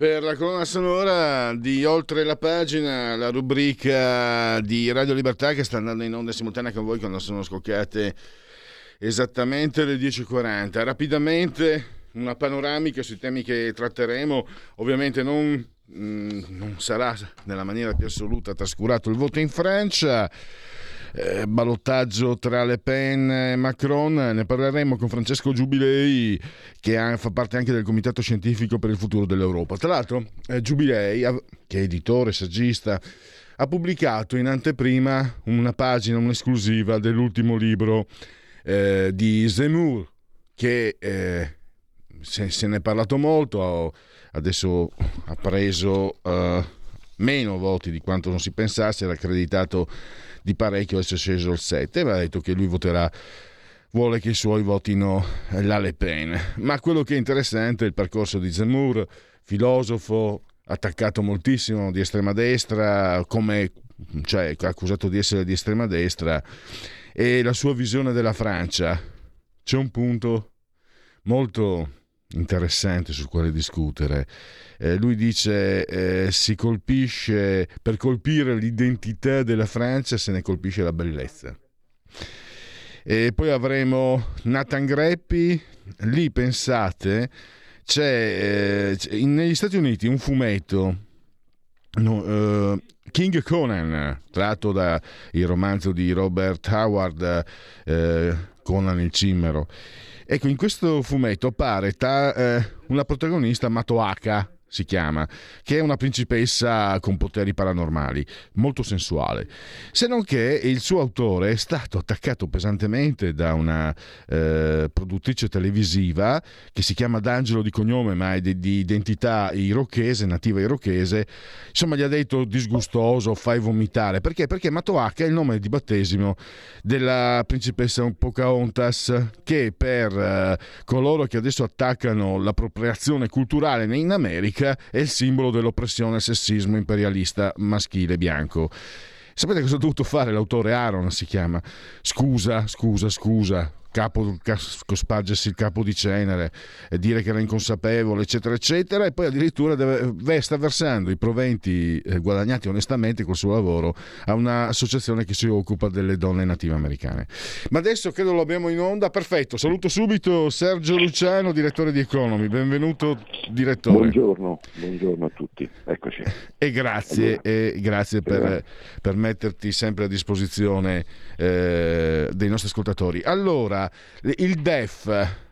Per la colonna sonora di Oltre la pagina, la rubrica di Radio Libertà che sta andando in onda simultanea con voi quando sono scoccate esattamente le 10.40. Rapidamente una panoramica sui temi che tratteremo, ovviamente non, mm, non sarà nella maniera più assoluta trascurato il voto in Francia eh, ballottaggio tra Le Pen e Macron. Ne parleremo con Francesco Giubilei, che ha, fa parte anche del Comitato Scientifico per il Futuro dell'Europa. Tra l'altro, eh, Giubilei, che è editore, saggista, ha pubblicato in anteprima una pagina, un'esclusiva dell'ultimo libro eh, di Zemmour, che eh, se, se, ne è parlato molto, adesso ha preso uh, meno voti di quanto non si pensasse, era accreditato di parecchio, è sceso il 7, ma ha detto che lui voterà vuole che i suoi votino la Le Pen. Ma quello che è interessante è il percorso di Zemmour, filosofo, attaccato moltissimo di estrema destra, come cioè accusato di essere di estrema destra, e la sua visione della Francia. C'è un punto molto interessante sul quale discutere. Eh, lui dice eh, si colpisce per colpire l'identità della Francia se ne colpisce la bellezza. E poi avremo Nathan Greppi, lì pensate c'è eh, negli Stati Uniti un fumetto no, uh, King Conan, tratto dal romanzo di Robert Howard, uh, Conan il cimmero. Ecco, in questo fumetto appare ta, eh, una protagonista Matoaka, si chiama, che è una principessa con poteri paranormali, molto sensuale. Se non che il suo autore è stato attaccato pesantemente da una eh, produttrice televisiva che si chiama D'Angelo di cognome, ma è di, di identità irochese, nativa irochese. Insomma, gli ha detto disgustoso, fai vomitare. Perché? Perché Matoaka è il nome di battesimo della principessa Pocahontas, che per eh, coloro che adesso attaccano l'appropriazione culturale in America è il simbolo dell'oppressione e sessismo imperialista maschile bianco. Sapete cosa ha dovuto fare l'autore Aaron? Si chiama. Scusa, scusa, scusa capo, spargersi il capo di cenere e dire che era inconsapevole, eccetera, eccetera, e poi addirittura deve, sta versando i proventi eh, guadagnati onestamente col suo lavoro a un'associazione che si occupa delle donne native americane. Ma adesso credo lo abbiamo in onda, perfetto. Saluto subito Sergio Luciano, direttore di Economy. Benvenuto, direttore. Buongiorno, buongiorno a tutti. Eccoci. E grazie, e grazie per, per, metterti sempre a disposizione eh, dei nostri ascoltatori. Allora, il DEF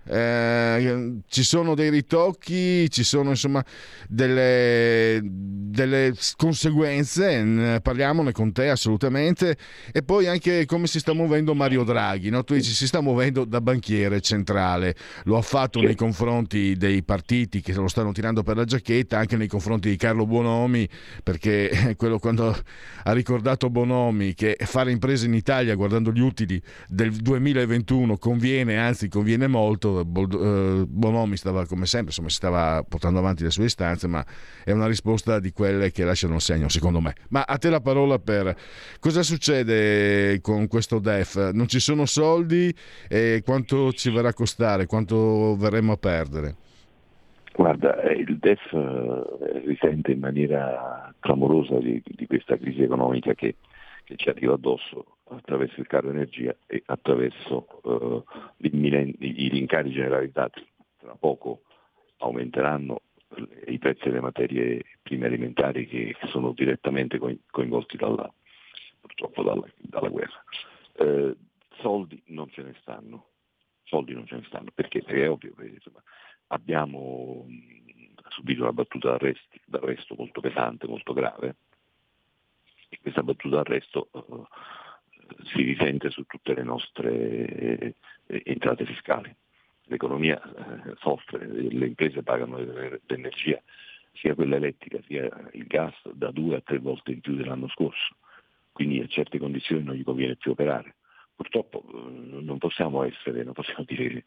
eh, ci sono dei ritocchi, ci sono insomma delle, delle conseguenze, ne parliamone con te assolutamente, e poi anche come si sta muovendo Mario Draghi, no? tu dici si sta muovendo da banchiere centrale, lo ha fatto nei confronti dei partiti che lo stanno tirando per la giacchetta, anche nei confronti di Carlo Bonomi, perché quello quando ha ricordato Bonomi che fare imprese in Italia guardando gli utili del 2021 conviene, anzi conviene molto, eh, Bonomi stava come sempre, insomma, si stava portando avanti le sue istanze, ma è una risposta di quelle che lasciano un segno, secondo me. Ma a te la parola per cosa succede con questo DEF? Non ci sono soldi e quanto ci verrà a costare, quanto verremo a perdere? Guarda, eh, il DEF eh, risente in maniera clamorosa di, di questa crisi economica che, che ci arriva addosso attraverso il caro energia e attraverso eh, i rincari generalizzati. Tra poco aumenteranno i prezzi delle materie prime alimentari che sono direttamente coinvolti dalla, purtroppo dalla, dalla guerra. Eh, soldi non ce ne stanno, soldi non ce ne stanno, perché, perché è ovvio, insomma, abbiamo subito una battuta d'arresto, molto pesante, molto grave, questa battuta d'arresto uh, si risente su tutte le nostre eh, entrate fiscali. L'economia eh, soffre, le imprese pagano l'energia, sia quella elettrica sia il gas, da due a tre volte in più dell'anno scorso, quindi a certe condizioni non gli conviene più operare. Purtroppo eh, non possiamo essere, non possiamo dire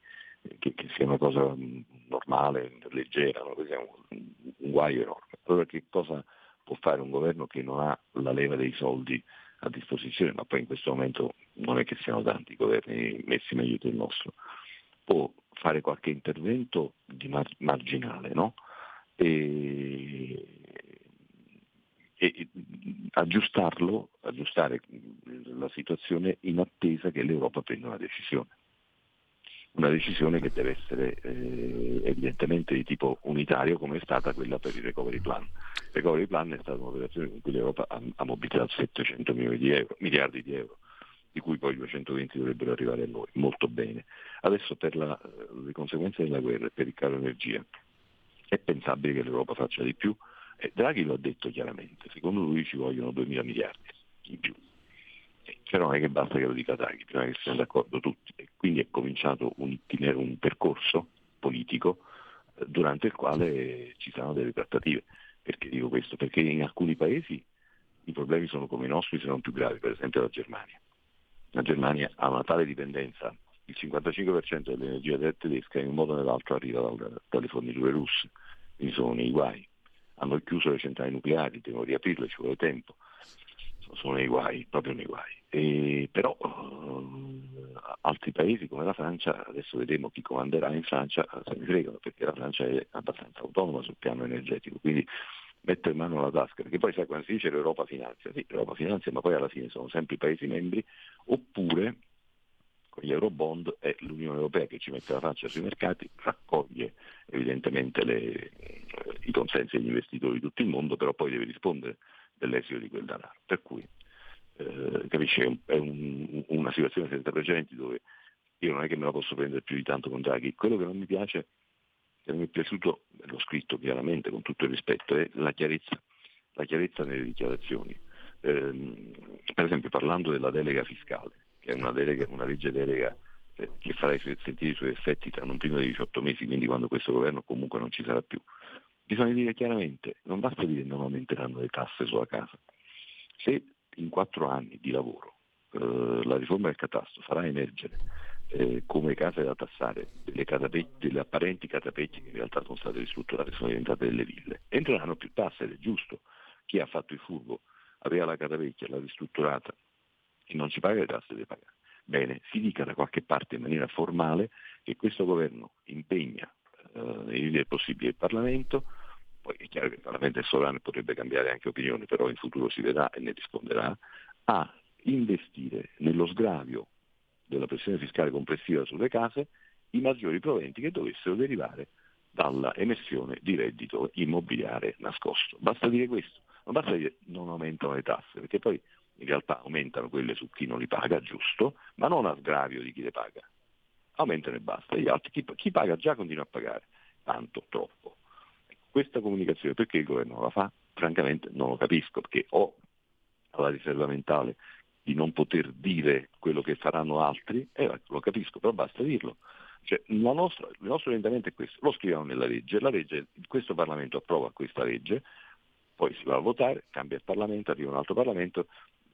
che, che sia una cosa normale, leggera, no? è un, un guaio enorme. Allora che cosa può fare un governo che non ha la leva dei soldi a disposizione, ma poi in questo momento non è che siano tanti i governi messi meglio del nostro, può fare qualche intervento mar- marginale no? e, e aggiustarlo, aggiustare la situazione in attesa che l'Europa prenda una decisione una decisione che deve essere eh, evidentemente di tipo unitario come è stata quella per il recovery plan. Il recovery plan è stata un'operazione con cui l'Europa ha, ha mobilitato 700 milioni di euro, miliardi di euro, di cui poi 220 dovrebbero arrivare a noi, molto bene. Adesso per la, le conseguenze della guerra e per il caro energia è pensabile che l'Europa faccia di più. E Draghi lo ha detto chiaramente, secondo lui ci vogliono 2 mila miliardi in più però non è che basta che lo dica Draghi, bisogna che siano d'accordo tutti. E quindi è cominciato un, un percorso politico eh, durante il quale ci saranno delle trattative. Perché dico questo? Perché in alcuni paesi i problemi sono come i nostri, se non più gravi, per esempio la Germania. La Germania ha una tale dipendenza, il 55% dell'energia tedesca in un modo o nell'altro arriva dalle forniture russe, quindi sono nei guai. Hanno chiuso le centrali nucleari, devono riaprirle, ci vuole tempo sono nei guai, proprio nei guai. E, però uh, altri paesi come la Francia, adesso vedremo chi comanderà in Francia, se mi fregano perché la Francia è abbastanza autonoma sul piano energetico, quindi mettere mano alla tasca, perché poi sai quando si dice l'Europa finanzia, sì, l'Europa finanzia, ma poi alla fine sono sempre i Paesi membri, oppure con gli Eurobond è l'Unione Europea che ci mette la faccia sui mercati, raccoglie evidentemente le, i consensi degli investitori di tutto il mondo, però poi deve rispondere dell'esito di quel denaro. Per cui eh, capisce, è un, una situazione senza precedenti dove io non è che me la posso prendere più di tanto con Draghi. Quello che non mi piace, che non mi è piaciuto, l'ho scritto chiaramente con tutto il rispetto, è la chiarezza, la chiarezza nelle dichiarazioni. Eh, per esempio parlando della delega fiscale, che è una, delega, una legge delega eh, che farà sentire i suoi effetti tra non prima di 18 mesi, quindi quando questo governo comunque non ci sarà più. Bisogna dire chiaramente, non basta dire non aumenteranno le tasse sulla casa. Se in quattro anni di lavoro eh, la riforma del catasto farà emergere eh, come case da tassare delle, delle, apparenti catapecchie che in realtà sono state ristrutturate, sono diventate delle ville, entreranno più tasse ed è giusto. Chi ha fatto il furbo aveva la catapecchia, l'ha ristrutturata e non ci paga le tasse deve pagare. Bene, si dica da qualche parte in maniera formale che questo governo impegna eh, del possibile il Parlamento, poi è chiaro che il Parlamento è sovrano potrebbe cambiare anche opinione, però in futuro si vedrà e ne risponderà, a investire nello sgravio della pressione fiscale complessiva sulle case i maggiori proventi che dovessero derivare dalla emersione di reddito immobiliare nascosto. Basta dire questo, non basta dire non aumentano le tasse, perché poi in realtà aumentano quelle su chi non li paga, giusto, ma non a sgravio di chi le paga. Aumentano e basta, gli altri, chi, chi paga già continua a pagare, tanto, troppo. Questa comunicazione perché il governo la fa? Francamente non lo capisco, perché ho la riserva mentale di non poter dire quello che faranno altri, eh, lo capisco, però basta dirlo. Cioè, nostra, il nostro orientamento è questo, lo scriviamo nella legge, legge, questo Parlamento approva questa legge, poi si va a votare, cambia il Parlamento, arriva un altro Parlamento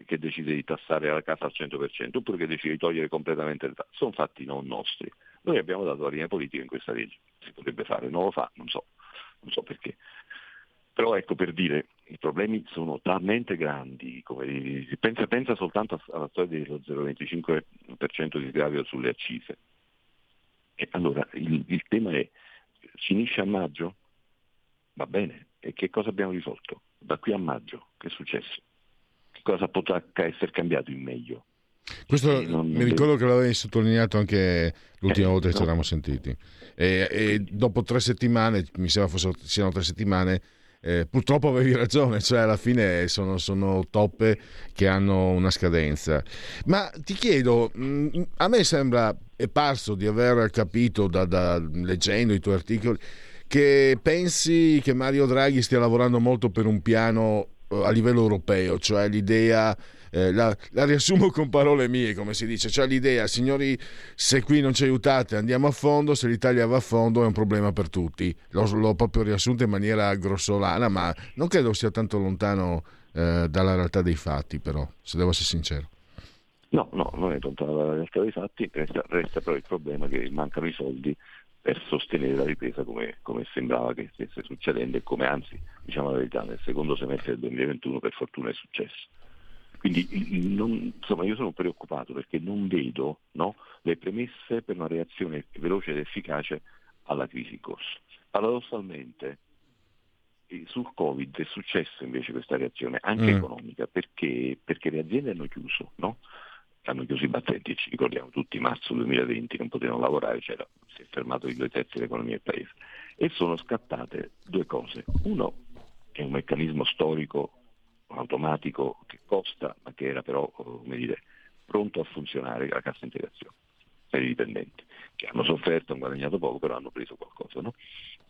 che decide di tassare la casa al 100% oppure che decide di togliere completamente le tasse. Sono fatti non nostri. Noi abbiamo dato la linea politica in questa legge, si potrebbe fare, non lo fa, non so non so perché. Però ecco per dire, i problemi sono talmente grandi, come, pensa, pensa, soltanto alla storia dello 0,25% di sgravio sulle accise. E allora il, il tema è, finisce a maggio? Va bene, e che cosa abbiamo risolto? Da qui a maggio, che è successo? Che cosa potrà essere cambiato in meglio? Questo non, mi ricordo che l'avevi sottolineato anche l'ultima eh, volta che no. ci eravamo sentiti. E, e, dopo tre settimane, mi sembra fossero, siano tre settimane, eh, purtroppo avevi ragione, cioè alla fine sono, sono, toppe che hanno una scadenza. Ma ti chiedo, mm, a me sembra, è parso di aver capito da, da, leggendo i tuoi articoli, che pensi che Mario Draghi stia lavorando molto per un piano eh, a livello europeo, cioè l'idea eh, la, la, riassumo con parole mie, come si dice, cioè l'idea, signori, se qui non ci aiutate andiamo a fondo, se l'Italia va a fondo è un problema per tutti. L'ho, l'ho proprio riassunto in maniera grossolana, ma non credo sia tanto lontano eh, dalla realtà dei fatti, però, se devo essere sincero. No, no, non è lontano dalla realtà dei fatti, resta, resta però il problema che mancano i soldi per sostenere la ripresa come, come, sembrava che stesse succedendo e come anzi, diciamo la verità, nel secondo semestre del 2021 per fortuna è successo. Quindi non, insomma, io sono preoccupato perché non vedo no, le premesse per una reazione veloce ed efficace alla crisi in corso. Paradossalmente sul Covid è successa invece questa reazione anche mm. economica perché, perché, le aziende hanno chiuso, no? hanno chiuso i battenti, ci ricordiamo tutti, marzo 2020 non potevano lavorare, si è fermato i due terzi dell'economia del paese e sono scattate due cose. Uno è un meccanismo storico automatico che costa, ma che era però dire, pronto a funzionare la cassa integrazione per i dipendenti, che hanno sofferto, hanno guadagnato poco, però hanno preso qualcosa. No?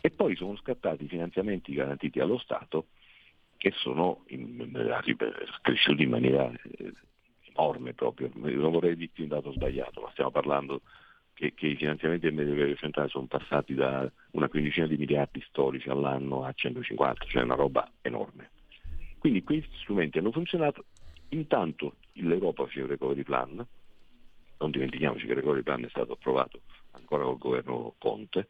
E poi sono scattati i finanziamenti garantiti allo Stato che sono in, cresciuti in maniera eh, enorme proprio. Non vorrei dirti un dato sbagliato, ma stiamo parlando che, che i finanziamenti del Medio centrale sono passati da una quindicina di miliardi storici all'anno a 150, cioè una roba enorme. Quindi questi strumenti hanno funzionato, intanto l'Europa faceva il recovery plan, non dimentichiamoci che il recovery plan è stato approvato ancora col governo Conte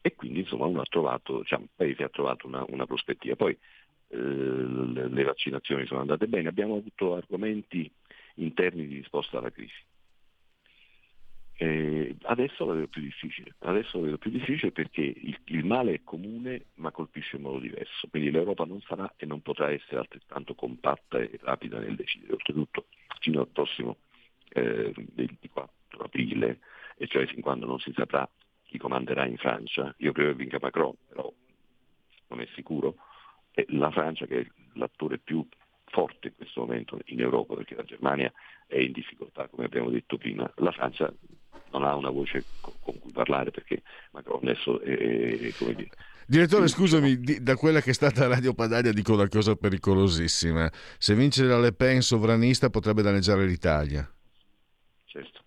e quindi insomma ha trovato, diciamo, il Paese ha trovato una, una prospettiva. Poi eh, le vaccinazioni sono andate bene, abbiamo avuto argomenti interni di risposta alla crisi. Eh, adesso la vedo più difficile, adesso la vedo più difficile perché il, il, male è comune ma colpisce in modo diverso, quindi l'Europa non sarà e non potrà essere altrettanto compatta e rapida nel decidere, oltretutto fino al prossimo eh, 24 aprile, e cioè fin quando non si saprà chi comanderà in Francia, io credo che vinca Macron, però non è sicuro, e la Francia che è l'attore più forte in questo momento in Europa perché la Germania è in difficoltà come abbiamo detto prima, la Francia non ha una voce con cui parlare perché Macron adesso è, come dire, Direttore, scusami, da quella che è stata Radio Padania dico una cosa pericolosissima. Se vince la Le Pen sovranista potrebbe danneggiare l'Italia. Certo.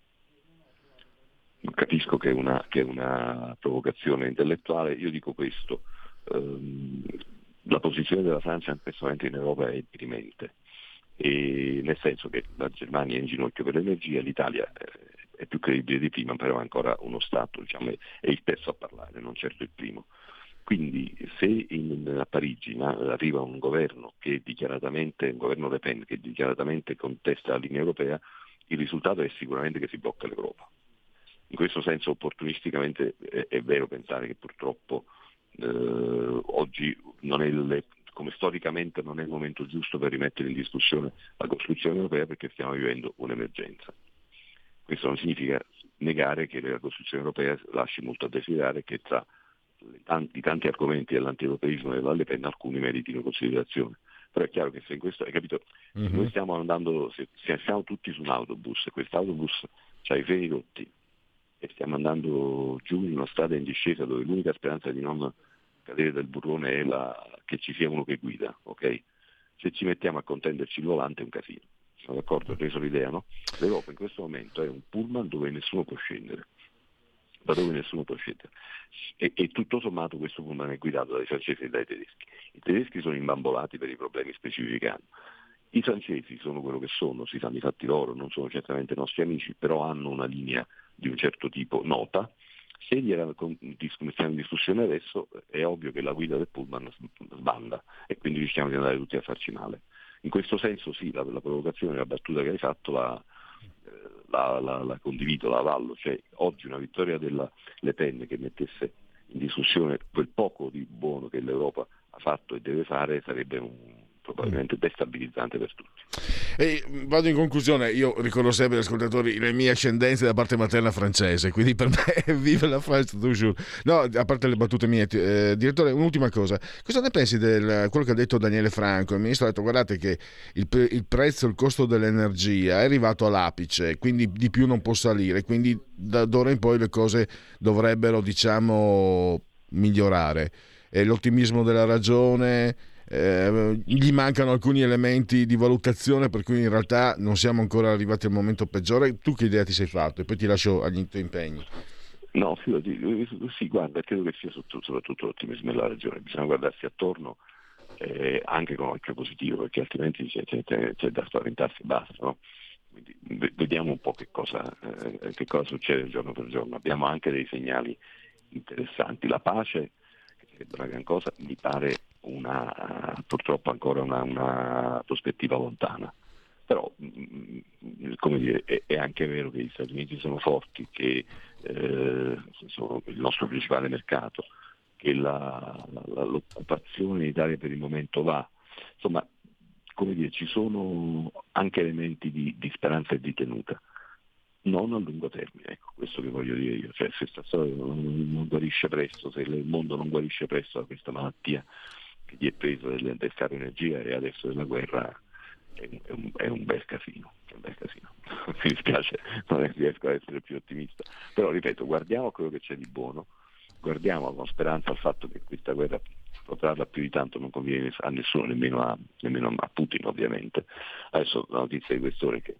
Capisco che è una, che è una provocazione intellettuale, io dico questo. Um, la posizione della Francia in questo momento in Europa è dirimente, nel senso che la Germania è in ginocchio per l'energia, l'Italia eh, è più credibile di prima, però è ancora uno Stato, diciamo, è il terzo a parlare, non certo il primo. Quindi se in, a Parigi arriva un governo che dichiaratamente, un governo Le Pen che dichiaratamente contesta la linea europea, il risultato è sicuramente che si blocca l'Europa. In questo senso opportunisticamente è, è vero pensare che purtroppo eh, oggi non è il, come storicamente non è il momento giusto per rimettere in discussione la costruzione europea perché stiamo vivendo un'emergenza. Questo non significa negare che la costruzione europea lasci molto a desiderare che tra i tanti argomenti dell'antieuropeismo e della Le Pen alcuni meritino considerazione. Però è chiaro che se in questo, hai capito, mm-hmm. noi stiamo andando, se, se siamo tutti su un autobus e quest'autobus ha i freni rotti e stiamo andando giù in una strada in discesa dove l'unica speranza di non cadere del burrone è la, che ci sia uno che guida, ok? Se ci mettiamo a contenderci il volante è un casino sono d'accordo, ho preso l'idea, no? L'Europa in questo momento è un pullman dove nessuno può scendere, da dove nessuno può scendere. E, e tutto sommato questo pullman è guidato dai francesi e dai tedeschi. I tedeschi sono imbambolati per i problemi specifici che hanno. I francesi sono quello che sono, si sanno i fatti loro, non sono certamente nostri amici, però hanno una linea di un certo tipo nota. Se gliela mettiamo in discussione adesso è ovvio che la guida del pullman sbanda e quindi rischiamo di andare tutti a farci male. In questo senso sì, la, la provocazione, la battuta che hai fatto la, eh, la, la, la condivido, la avallo, cioè oggi una vittoria della Le Pen che mettesse in discussione quel poco di buono che l'Europa ha fatto e deve fare sarebbe un, probabilmente destabilizzante per tutti. E vado in conclusione, io ricordo sempre agli ascoltatori le mie ascendenze da parte materna francese, quindi per me vive la France toujours. No, a parte le battute mie, eh, direttore, un'ultima cosa. Cosa ne pensi di quello che ha detto Daniele Franco? Il ministro ha detto guardate che il, il prezzo, il costo dell'energia è arrivato all'apice, quindi di più non può salire, quindi da d'ora in poi le cose dovrebbero, diciamo, migliorare. È l'ottimismo della ragione, eh, gli mancano alcuni elementi di valutazione per cui in realtà non siamo ancora arrivati al momento peggiore. Tu che idea ti sei fatto? E poi ti lascio agli tuoi impegni. No, sì, guarda, credo che sia soprattutto l'ottimismo della ragione, bisogna guardarsi attorno eh, anche con occhio positivo, perché altrimenti c'è, c'è, c'è da spaventarsi e basta. No? Quindi, vediamo un po' che cosa, eh, che cosa succede giorno per giorno. Abbiamo anche dei segnali interessanti. La pace, che sembra una gran cosa, mi pare una, purtroppo ancora una, una prospettiva lontana. Però mm, dire, è, anche vero che gli Stati Uniti sono forti, che eh, sono il nostro principale mercato, che la, la, l'occupazione in Italia per il momento va. Insomma, come dire, ci sono anche elementi di, di speranza e di tenuta. Non a lungo termine, ecco, questo che voglio dire io, cioè se sta storia non, non, guarisce presto, se il mondo non guarisce presto da questa malattia che gli è preso del, del caro energia e adesso della guerra è, è, un, è un, bel casino, un bel casino. mi dispiace, non riesco a essere più ottimista, però ripeto, guardiamo quello che c'è di buono, guardiamo con speranza al fatto che questa guerra protrarla più di tanto non conviene a nessuno, nemmeno a, nemmeno a Putin ovviamente. Adesso la notizia di quest'ora è che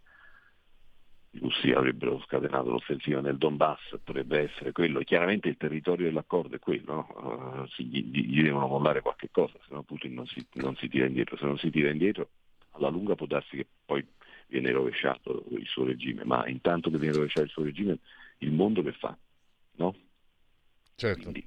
russi avrebbero scatenato l'offensiva nel Donbass, potrebbe essere quello, chiaramente il territorio dell'accordo è quello, no? uh, gli, gli, devono mollare qualche cosa, se no Putin non si, non si tira indietro, se non si tira indietro alla lunga può darsi che poi viene rovesciato il suo regime, ma intanto che viene rovesciato il suo regime, il mondo che fa? No? Certo. Quindi...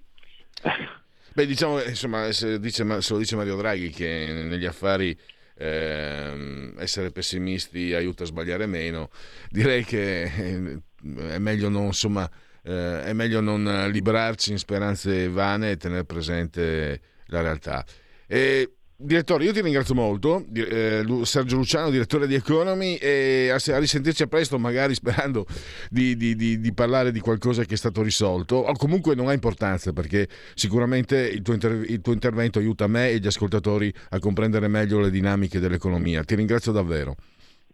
Beh, diciamo, insomma, se, dice, se, lo dice Mario Draghi che negli affari eh, essere pessimisti aiuta a sbagliare meno, direi che eh, è meglio non, insomma, eh, è meglio non librarci in speranze vane e tenere presente la realtà. E Direttore, io ti ringrazio molto, eh, Sergio Luciano, direttore di Economy, e a, risentirci a presto, magari sperando di, di, di, di, parlare di qualcosa che è stato risolto, o comunque non ha importanza perché sicuramente il tuo, inter- il tuo intervento aiuta me e gli ascoltatori a comprendere meglio le dinamiche dell'economia. Ti ringrazio davvero.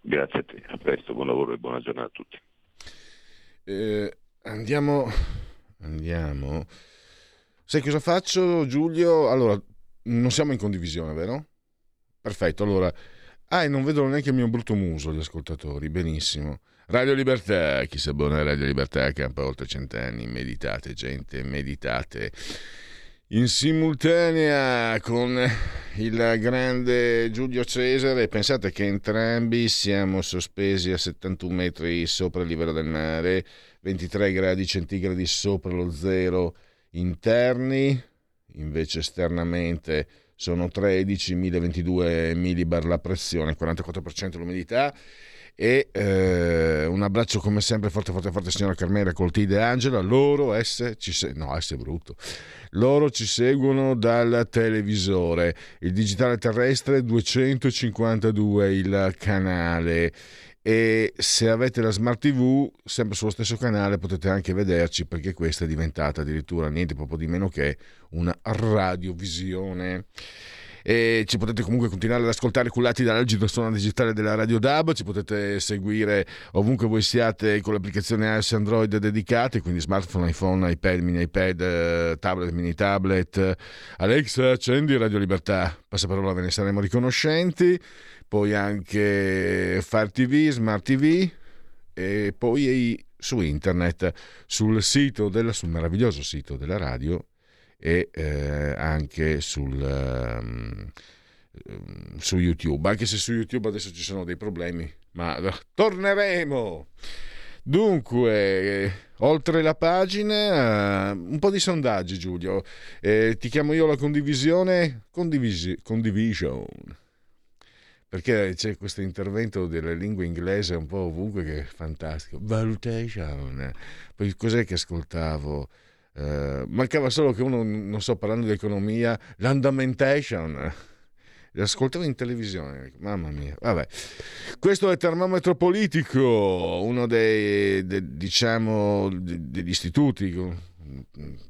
Grazie a te, a presto, buon lavoro e buona giornata a tutti. Eh, andiamo, andiamo. Sai cosa faccio Giulio? Allora, non siamo in condivisione, vero? Perfetto, allora... Ah, e non vedono neanche il mio brutto muso gli ascoltatori, benissimo. Radio Libertà, chi sa buona Radio Libertà, campa oltre cent'anni, meditate gente, meditate. In simultanea con il grande Giulio Cesare, pensate che entrambi siamo sospesi a 71 metri sopra il livello del mare, 23 gradi centigradi sopra lo zero interni, invece esternamente sono 13, 1022 millibar la pressione, 44% l'umidità. E eh, un abbraccio come sempre forte forte forte signora Carmela Coltide e Angela. Loro S ci se- no brutto. Loro ci seguono dal televisore. Il digitale terrestre 252 il canale e se avete la smart tv sempre sullo stesso canale potete anche vederci perché questa è diventata addirittura niente proprio di meno che una radiovisione. E ci potete comunque continuare ad ascoltare cullati dall'algida suona digitale della Radio DAB, ci potete seguire ovunque voi siate con l'applicazione iOS Android dedicate, quindi smartphone, iPhone, iPad, mini iPad, tablet, mini tablet. Alexa, accendi Radio Libertà, passaparola ve ne saremo riconoscenti poi anche Fire TV, Smart TV e poi su internet, sul sito della, sul meraviglioso sito della radio e eh, anche sul, um, su YouTube, anche se su YouTube adesso ci sono dei problemi, ma torneremo. Dunque, oltre la pagina, un po' di sondaggi Giulio, eh, ti chiamo io la condivisione, condivisi, condivision perché c'è questo intervento della lingua inglese un po' ovunque che è fantastico. Valutation. Poi cos'è che ascoltavo? Uh, mancava solo che uno, non so, parlando di economia, l'andamentation. L'ascoltavo in televisione, mamma mia. Vabbè. Questo è il termometro politico, uno dei, de, diciamo, degli istituti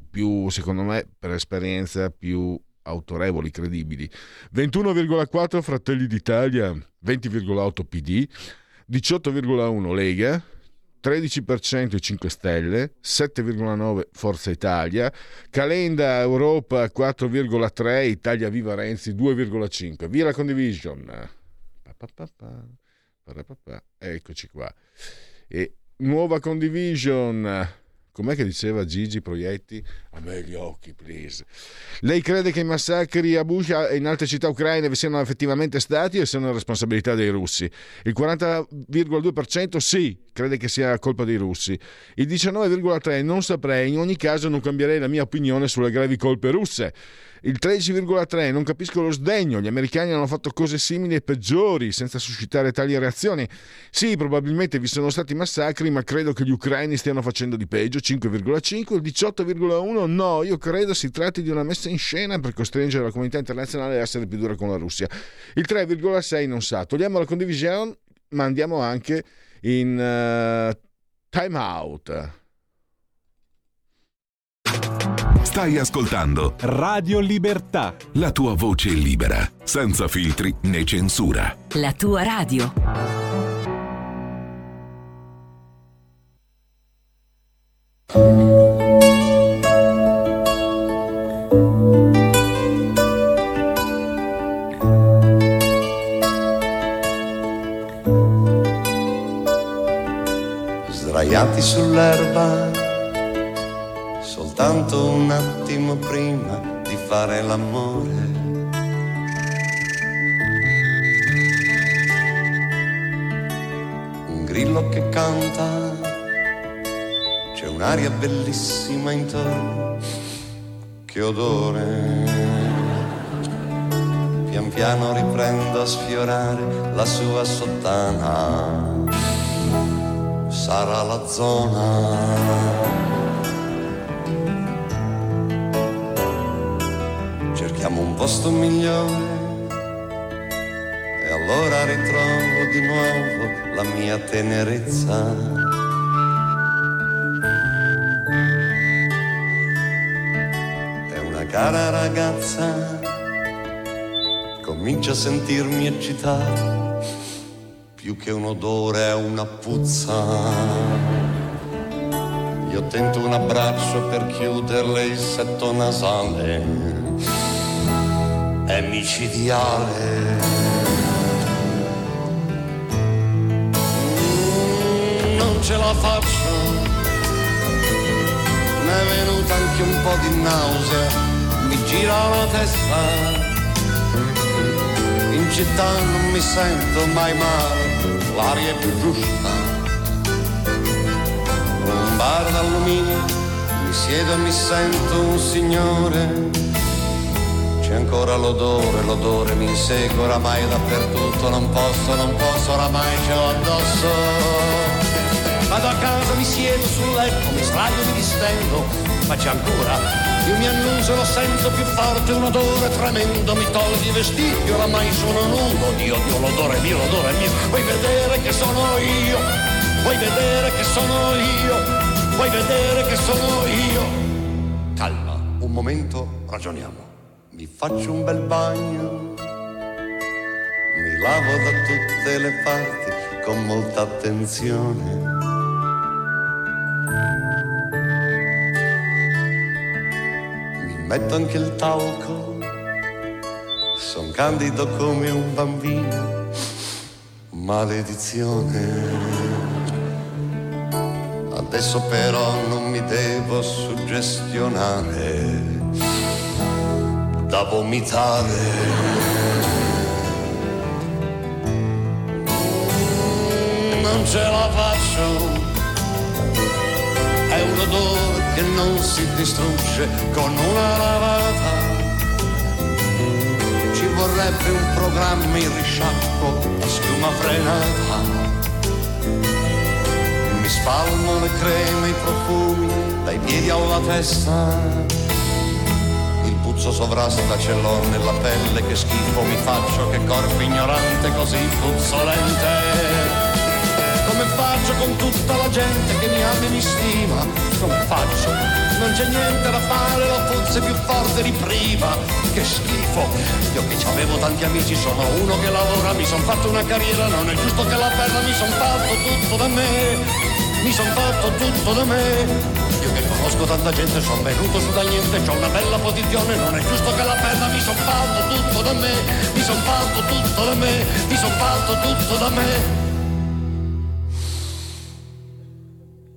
più, secondo me, per esperienza, più autorevoli, credibili. 21,4 Fratelli d'Italia, 20,8 PD, 18,1 Lega, 13% i 5 Stelle, 7,9% Forza Italia, Calenda Europa 4,3%, Italia Viva Renzi 2,5%. Via la condivision. Eccoci qua. E nuova condivision Com'è che diceva Gigi Proietti? A me gli occhi, please. Lei crede che i massacri a Busha e in altre città ucraine vi siano effettivamente stati o siano responsabilità dei russi? Il 40,2% sì, crede che sia colpa dei russi. Il 19,3% non saprei, in ogni caso non cambierei la mia opinione sulle gravi colpe russe. Il 13,3 non capisco lo sdegno, gli americani hanno fatto cose simili e peggiori senza suscitare tali reazioni. Sì, probabilmente vi sono stati massacri, ma credo che gli ucraini stiano facendo di peggio, 5,5, il 18,1 no, io credo si tratti di una messa in scena per costringere la comunità internazionale a essere più dura con la Russia. Il 3,6 non sa. Togliamo la condivisione, ma andiamo anche in uh, time out. Stai ascoltando Radio Libertà. La tua voce libera, senza filtri né censura. La tua radio. Sdraiati sull'erba soltanto un attimo prima di fare l'amore. Un grillo che canta, c'è un'aria bellissima intorno, che odore. Pian piano riprendo a sfiorare la sua sottana, sarà la zona cerchiamo un posto migliore e allora ritrovo di nuovo la mia tenerezza. È una cara ragazza, comincio a sentirmi eccitato, più che un odore è una puzza. Io tento un abbraccio per chiuderle il setto nasale è micidiale. Non ce la faccio, mi è venuta anche un po' di nausea, mi gira la testa. In città non mi sento mai male, l'aria è più giusta. Un bar d'alluminio, mi siedo e mi sento un signore c'è ancora l'odore, l'odore mi insegue oramai dappertutto, non posso, non posso, oramai ce l'ho addosso. Vado a casa, mi siedo sul letto, mi sdraio, mi distendo, ma c'è ancora. Io mi annuncio, lo sento più forte, un odore tremendo, mi tolgo i vestiti, oramai sono nudo. Dio, Dio, l'odore mio, l'odore mio, vuoi vedere che sono io? Vuoi vedere che sono io? Vuoi vedere che sono io? Calma, un momento, ragioniamo mi faccio un bel bagno, mi lavo da tutte le parti con molta attenzione. Mi metto anche il talco, son candido come un bambino, maledizione. Adesso però non mi devo suggestionare da vomitare. Non ce la faccio, è un odore che non si distrugge con una lavata. Ci vorrebbe un programma in risciacquo a schiuma frenata. Mi spalmo le creme, i profumi, dai piedi alla testa puzzo sovrasta ce l'ho nella pelle, che schifo mi faccio, che corpo ignorante così puzzolente. Come faccio con tutta la gente che mi ama e mi stima? Come faccio? Non c'è niente da fare, puzza è più forte di prima. Che schifo! Io che avevo tanti amici, sono uno che lavora, mi son fatto una carriera, non è giusto che la perda, mi son fatto tutto da me mi son fatto tutto da me. Io che conosco tanta gente, sono venuto su da niente, c'ho una bella posizione, non è giusto che la perda, mi son fatto tutto da me, mi son fatto tutto da me, mi son fatto tutto da me.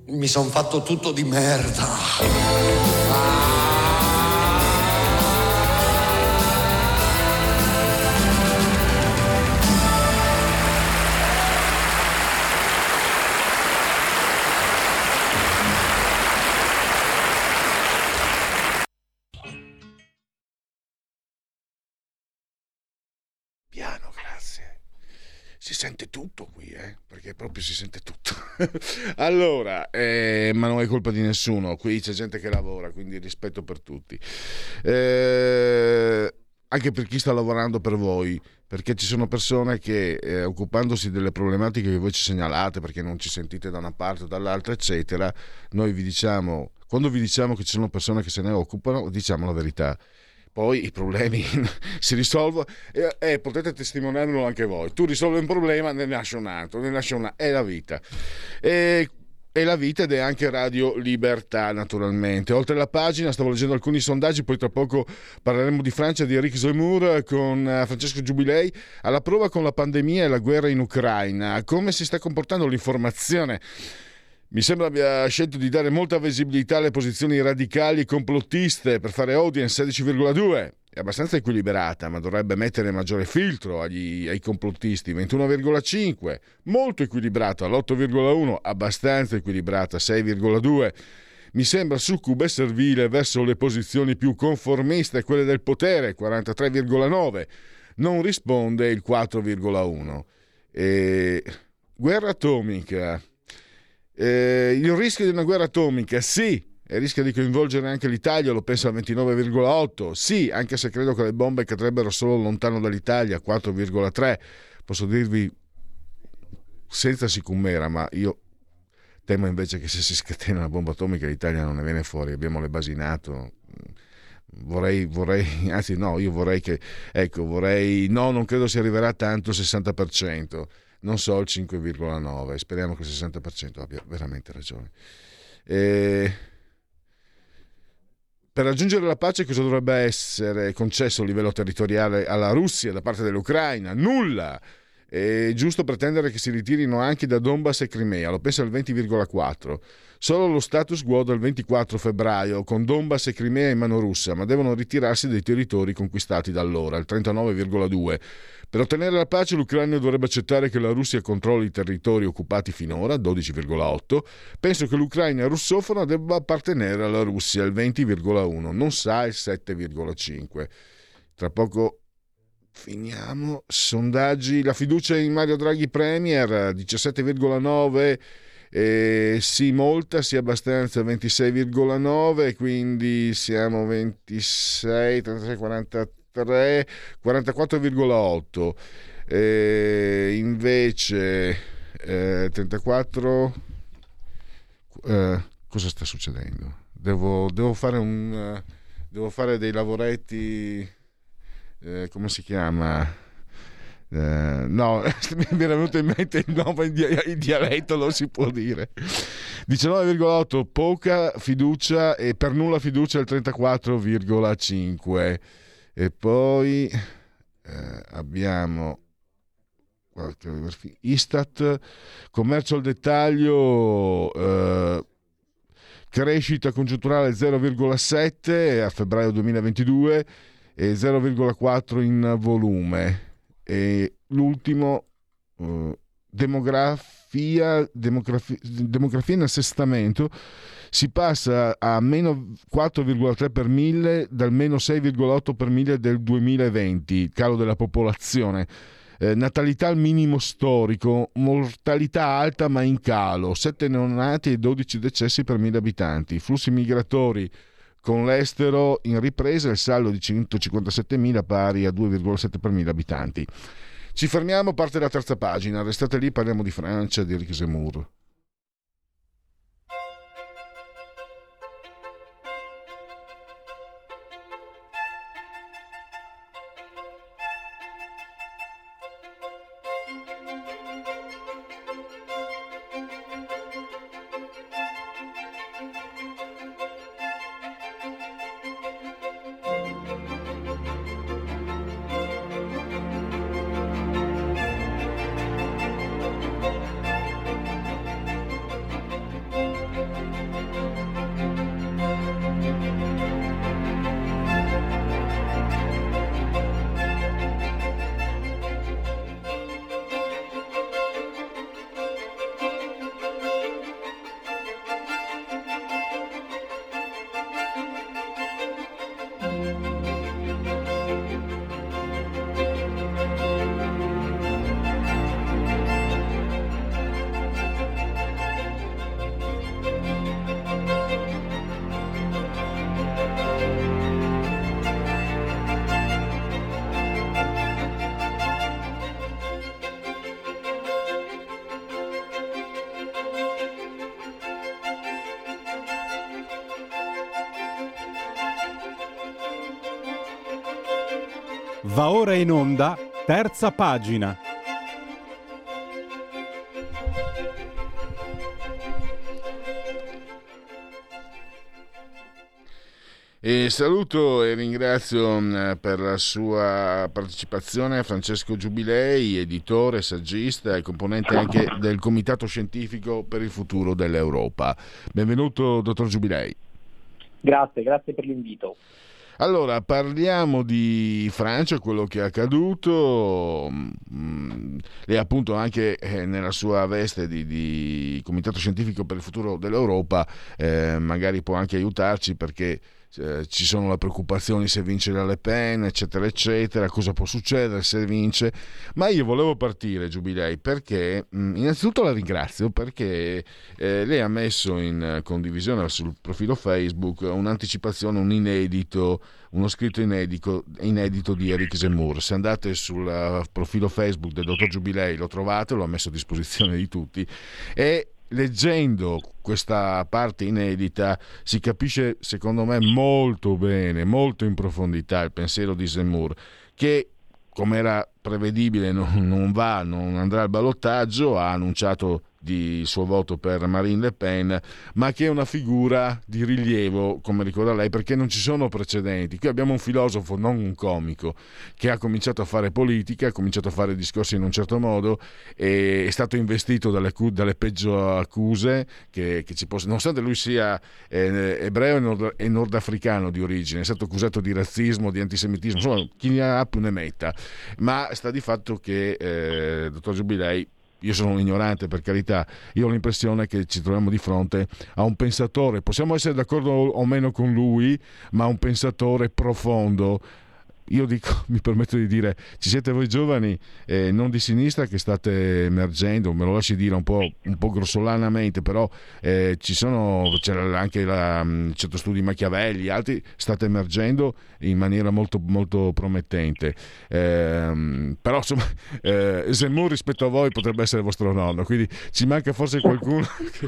Mi son fatto tutto di merda. Ah. Tutto qui, eh? perché proprio si sente tutto. allora, eh, ma non è colpa di nessuno, qui c'è gente che lavora, quindi rispetto per tutti. Eh, anche per chi sta lavorando per voi, perché ci sono persone che eh, occupandosi delle problematiche che voi ci segnalate, perché non ci sentite da una parte o dall'altra, eccetera, noi vi diciamo, quando vi diciamo che ci sono persone che se ne occupano, diciamo la verità poi i problemi si risolvono e, e, potete testimoniarlo anche voi. Tu risolvi un problema, ne nasce un altro, ne nasce una, è la vita. E, e la vita ed è anche Radio Libertà naturalmente. Oltre alla pagina stavo leggendo alcuni sondaggi, poi tra poco parleremo di Francia, di Eric Zemmour con eh, Francesco Giubilei, alla prova con la pandemia e la guerra in Ucraina. Come si sta comportando l'informazione? Mi sembra abbia scelto di dare molta visibilità alle posizioni radicali e complottiste per fare audience 16,2. È abbastanza equilibrata, ma dovrebbe mettere maggiore filtro agli, ai complottisti 21,5. Molto equilibrata all'8,1, abbastanza equilibrata 6,2. Mi sembra succube servile verso le posizioni più conformiste, quelle del potere 43,9. Non risponde il 4,1. E... Guerra atomica eh, il rischio di una guerra atomica, sì, e rischia di coinvolgere anche l'Italia, lo penso al 29,8, sì, anche se credo che le bombe cadrebbero solo lontano dall'Italia, 4,3. Posso dirvi senza sicumera, ma io temo invece che se si scatena una bomba atomica l'Italia non ne viene fuori, abbiamo le basi NATO. Vorrei, vorrei, anzi no, io vorrei che, ecco, vorrei, no, non credo si arriverà tanto il 60% non so il 5,9, speriamo che il 60% abbia veramente ragione. E... Per raggiungere la pace cosa dovrebbe essere concesso a livello territoriale alla Russia da parte dell'Ucraina? Nulla! È giusto pretendere che si ritirino anche da Donbass e Crimea, lo penso al 20,4. Solo lo status quo del 24 febbraio, con Donbass e Crimea in mano russa, ma devono ritirarsi dai territori conquistati da allora, il 39,2. Per ottenere la pace l'Ucraina dovrebbe accettare che la Russia controlli i territori occupati finora, 12,8. Penso che l'Ucraina russofona debba appartenere alla Russia, il 20,1. Non sa il 7,5. Tra poco Finiamo. Sondaggi. La fiducia in Mario Draghi Premier 17,9. Eh, sì, molta, sì, abbastanza 26,9, quindi siamo 26, 36, 43, 44,8. Eh, invece eh, 34. Eh, cosa sta succedendo? Devo, devo fare un. devo fare dei lavoretti eh, come si chiama? Eh, no, mi era venuto in mente il nome in, dia- in dialetto, lo si può dire. 19,8 poca fiducia e per nulla fiducia il 34,5 e poi eh, abbiamo Istat commercio al dettaglio eh, crescita congiunturale 0,7 a febbraio 2022 e 0,4 in volume. E l'ultimo, uh, demografia, demografia, demografia in assestamento, si passa a meno 4,3 per mille dal meno 6,8 per mille del 2020, calo della popolazione. Eh, natalità al minimo storico, mortalità alta ma in calo, 7 neonati e 12 decessi per mille abitanti, flussi migratori con l'estero in ripresa il saldo di 157.000 pari a 2,7 per mille abitanti. Ci fermiamo, parte la terza pagina, restate lì, parliamo di Francia, di Eric Zemmour. Va ora in onda, terza pagina. E saluto e ringrazio mm, per la sua partecipazione Francesco Giubilei, editore, saggista e componente anche del Comitato Scientifico per il Futuro dell'Europa. Benvenuto, dottor Giubilei. Grazie, grazie per l'invito. Allora, parliamo di Francia, quello che è accaduto mm, e appunto anche eh, nella sua veste di, di, Comitato Scientifico per il Futuro dell'Europa, eh, magari può anche aiutarci perché eh, ci sono le preoccupazioni se vince la Le Pen, eccetera, eccetera, cosa può succedere se vince. Ma io volevo partire, Giubilei, perché mm, innanzitutto la ringrazio perché eh, lei ha messo in condivisione sul profilo Facebook un'anticipazione, un inedito, uno scritto inedito, inedito di Eric Zemmour. Se andate sul profilo Facebook del dottor Giubilei lo trovate, l'ho messo a disposizione di tutti. E leggendo questa parte inedita si capisce secondo me molto bene, molto in profondità il pensiero di Zemmour che come era prevedibile non, non va, non andrà al ballottaggio, ha annunciato di suo voto per Marine Le Pen, ma che è una figura di rilievo, come ricorda lei, perché non ci sono precedenti. Qui abbiamo un filosofo, non un comico, che ha cominciato a fare politica, ha cominciato a fare discorsi in un certo modo, è stato investito dalle, dalle peggio accuse, che, che poss- nonostante lui sia eh, ebreo e, nord- e, nordafricano di origine, è stato accusato di razzismo, di antisemitismo, insomma, chi ne ha più ne metta, ma sta di fatto che, eh, dottor Giubilei, io sono un ignorante per carità, io ho l'impressione che ci troviamo di fronte a un pensatore, possiamo essere d'accordo o meno con lui, ma un pensatore profondo io dico, mi permetto di dire, ci siete voi giovani, eh, non di sinistra, che state emergendo, me lo lasci dire un po', un po grossolanamente, però eh, ci sono, c'è anche la, mm, certo studi Machiavelli, altri, state emergendo in maniera molto, molto promettente. Eh, però insomma, eh, Zemmour rispetto a voi potrebbe essere vostro nonno, quindi ci manca forse qualcuno, che,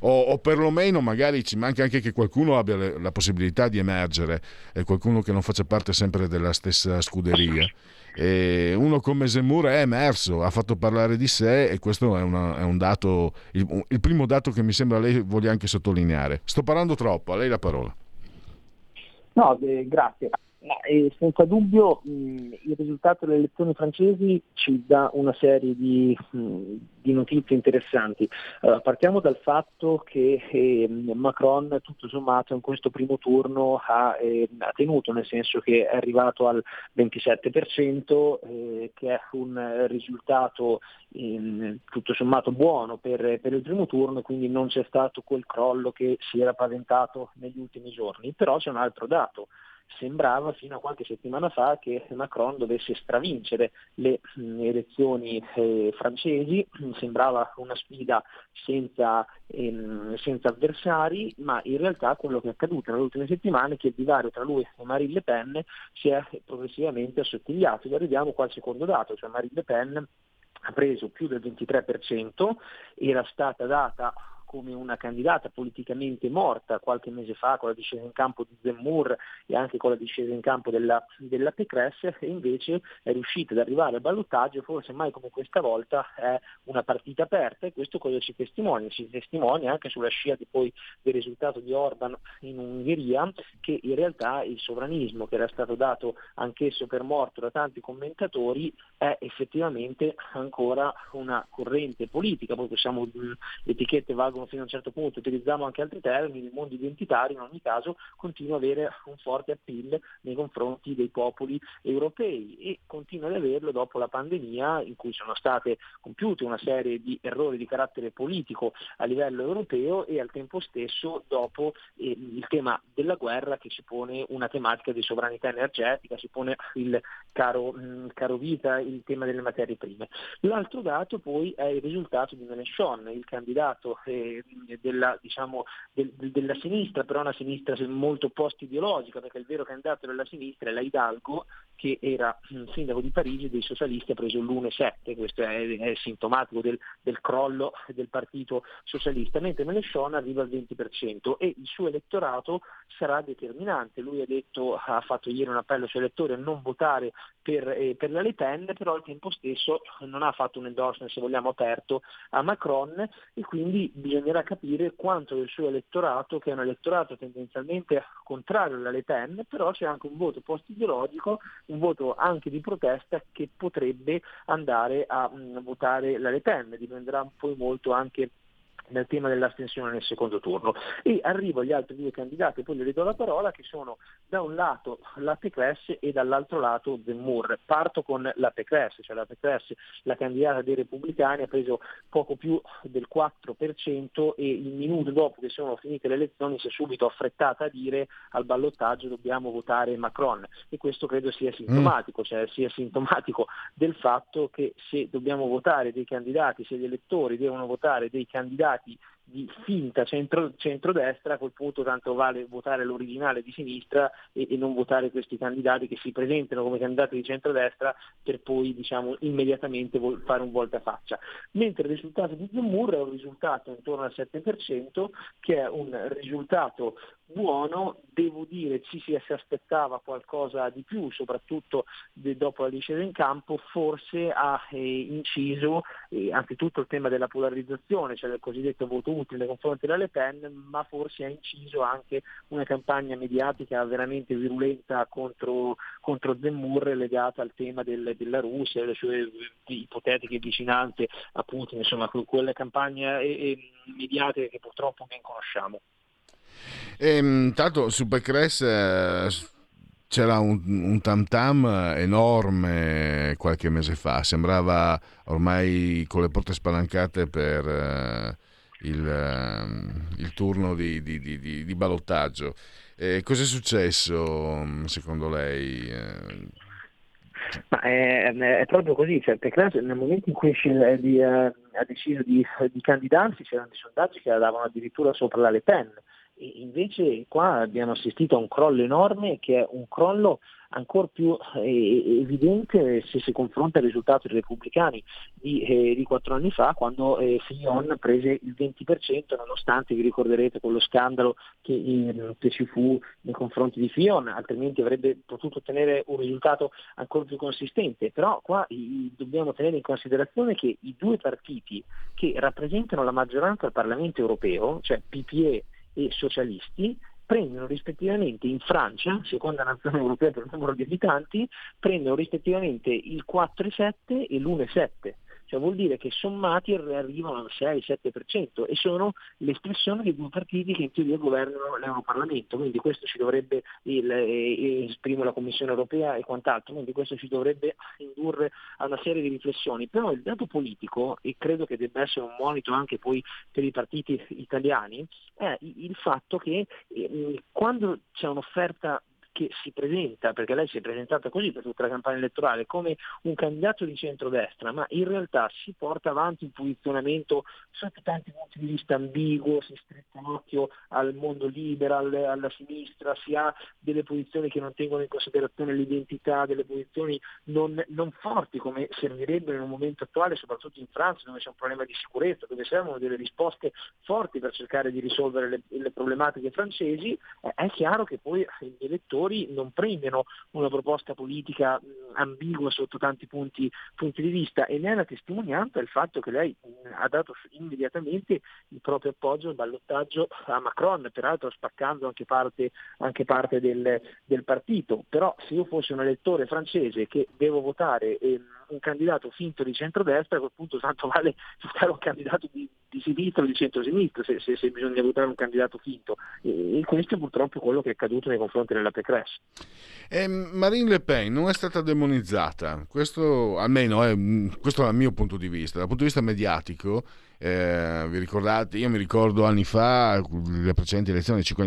o, o, perlomeno magari ci manca anche che qualcuno abbia le, la possibilità di emergere, qualcuno che non faccia parte sempre della stessa scuderia. E uno come Zemmour è emerso, ha fatto parlare di sé e questo è, una, è un dato, il, il, primo dato che mi sembra lei voglia anche sottolineare. Sto parlando troppo, a lei la parola. No, eh, grazie. Ma, eh, senza dubbio mh, il risultato delle elezioni francesi ci dà una serie di, mh, di notizie interessanti. Uh, partiamo dal fatto che eh, Macron tutto sommato in questo primo turno ha, eh, ha, tenuto, nel senso che è arrivato al 27%, eh, che è un risultato ehm, tutto sommato buono per, per il primo turno, quindi non c'è stato quel crollo che si era paventato negli ultimi giorni. Però c'è un altro dato sembrava fino a qualche settimana fa che Macron dovesse stravincere le elezioni eh, francesi, sembrava una sfida senza, ehm, senza, avversari, ma in realtà quello che è accaduto nelle ultime settimane è che il divario tra lui e Marine Le Pen si è progressivamente assottigliato. E arriviamo qua al secondo dato, cioè Marine Le Pen ha preso più del 23%, era stata data come una candidata politicamente morta qualche mese fa con la discesa in campo di Zemmour e anche con la discesa in campo della, della Pécresse e invece è riuscita ad arrivare al ballottaggio forse mai come questa volta è una partita aperta e questo cosa ci testimonia? Ci testimonia anche sulla scia di poi del risultato di Orban in Ungheria che in realtà il sovranismo che era stato dato anch'esso per morto da tanti commentatori è effettivamente ancora una corrente politica, poi possiamo, le etichette valgono fino a un certo punto, utilizziamo anche altri termini, il mondo identitario in ogni caso continua ad avere un forte appeal nei confronti dei popoli europei e continua ad averlo dopo la pandemia in cui sono state compiute una serie di errori di carattere politico a livello europeo e al tempo stesso dopo eh, il tema della guerra che ci pone una tematica di sovranità energetica, si pone il caro, mh, caro vita, il tema delle materie prime. L'altro dato poi è il risultato di Mélenchon, il candidato eh, della, diciamo, del, della, sinistra, però una sinistra molto post-ideologica, perché il vero candidato della sinistra è la Hidalgo, che era sindaco di Parigi dei socialisti, ha preso l'1,7, questo è, è sintomatico del, del, crollo del partito socialista, mentre Mélenchon arriva al 20% e il suo elettorato sarà determinante. Lui ha, detto, ha fatto ieri un appello ai suoi elettori a non votare per, eh, per, la Le Pen, però al tempo stesso non ha fatto un endorsement, se vogliamo, aperto a Macron e quindi bisognerà capire quanto del suo elettorato, che è un elettorato tendenzialmente contrario alla Le Pen, però c'è anche un voto post-ideologico un voto anche di protesta che potrebbe andare a mh, mm, votare la Le Pen, dipenderà poi molto anche nel tema dell'astensione nel secondo turno. E arrivo agli altri due candidati, poi gli ridò la parola, che sono da un lato la Pecres e dall'altro lato Zemmour. Parto con la Pecres, cioè la Pecres, la candidata dei repubblicani, ha preso poco più del 4% e il minuto dopo che sono finite le elezioni si è subito affrettata a dire al ballottaggio dobbiamo votare Macron e questo credo sia sintomatico, mm. cioè sia sintomatico del fatto che se dobbiamo votare dei candidati, se gli elettori devono votare dei candidati candidati di finta centro, centrodestra, a quel punto tanto vale votare l'originale di sinistra e, e, non votare questi candidati che si presentano come candidati di centrodestra per poi diciamo, immediatamente fare un voltafaccia. Mentre il risultato di Zemmour è un risultato intorno al 7%, che è un risultato buono, devo dire ci si aspettava qualcosa di più, soprattutto de, dopo la discesa in campo, forse ha eh, inciso eh, anzitutto il tema della polarizzazione, cioè del cosiddetto voto utile nei confronti della Le Pen, ma forse ha inciso anche una campagna mediatica veramente virulenta contro, contro Zemmour legata al tema del, della Russia le sue ipotetiche vicinanze a Putin, insomma quelle campagne mediatiche che purtroppo ben conosciamo. E, ehm, tanto su eh, c'era un, un, tam tam enorme qualche mese fa, sembrava ormai con le porte spalancate per eh, il, eh, il, turno di, di, di, di ballottaggio. Eh, cos'è successo secondo lei? Ma è, è, proprio così, cioè, Pecras nel momento in cui eh, ha deciso di candidarsi c'erano dei sondaggi che la davano addirittura sopra la Le Pen, invece qua abbiamo assistito a un crollo enorme che è un crollo ancora più eh, evidente se si confronta il risultato dei repubblicani di, eh, di quattro anni fa quando eh, Fillon prese il 20% nonostante vi ricorderete quello scandalo che, eh, che, ci fu nei confronti di Fillon, altrimenti avrebbe potuto ottenere un risultato ancora più consistente, però qua i, dobbiamo tenere in considerazione che i due partiti che rappresentano la maggioranza al Parlamento europeo, cioè PPE e socialisti prendono rispettivamente in Francia, seconda nazione europea per numero di abitanti, prendono rispettivamente il 4,7 e l'1,7 cioè vuol dire che sommati arrivano al 6-7% e sono l'espressione di due partiti che in teoria governano l'Europarlamento, quindi questo ci dovrebbe, il, eh, esprimo la Commissione europea e quant'altro, quindi questo ci dovrebbe indurre a una serie di riflessioni, però il dato politico, e credo che debba essere un monito anche poi per i partiti italiani, è il fatto che eh, quando c'è un'offerta che si presenta, perché lei si è presentata così per tutta la campagna elettorale, come un candidato di centrodestra, ma in realtà si porta avanti un posizionamento sotto tanti punti di vista ambiguo, si stretta l'occhio al mondo liberal, alla sinistra, si ha delle posizioni che non tengono in considerazione l'identità, delle posizioni non, non forti come servirebbero in un momento attuale, soprattutto in Francia dove c'è un problema di sicurezza, dove servono delle risposte forti per cercare di risolvere le, le problematiche francesi, eh, è chiaro che poi gli elettori elettori non premiano una proposta politica ambigua sotto tanti punti, punti di vista e ne è una testimonianza il fatto che lei ha dato immediatamente il proprio appoggio al ballottaggio a Macron, peraltro spaccando anche parte, anche parte del, del, partito. Però se io fossi un elettore francese che devo votare eh, un candidato finto di centrodestra, a quel punto tanto vale votare un candidato di, di sinistra o di centrosinistra se, se, se, bisogna votare un candidato finto. E, e, questo è purtroppo quello che è accaduto nei confronti della Pécresse. Eh, Marine Le Pen non è stata demonizzata, questo almeno è, questo è dal mio punto di vista, dal punto di vista mediatico. Eh, vi ricordate? Io mi ricordo anni fa, le precedenti elezioni del 5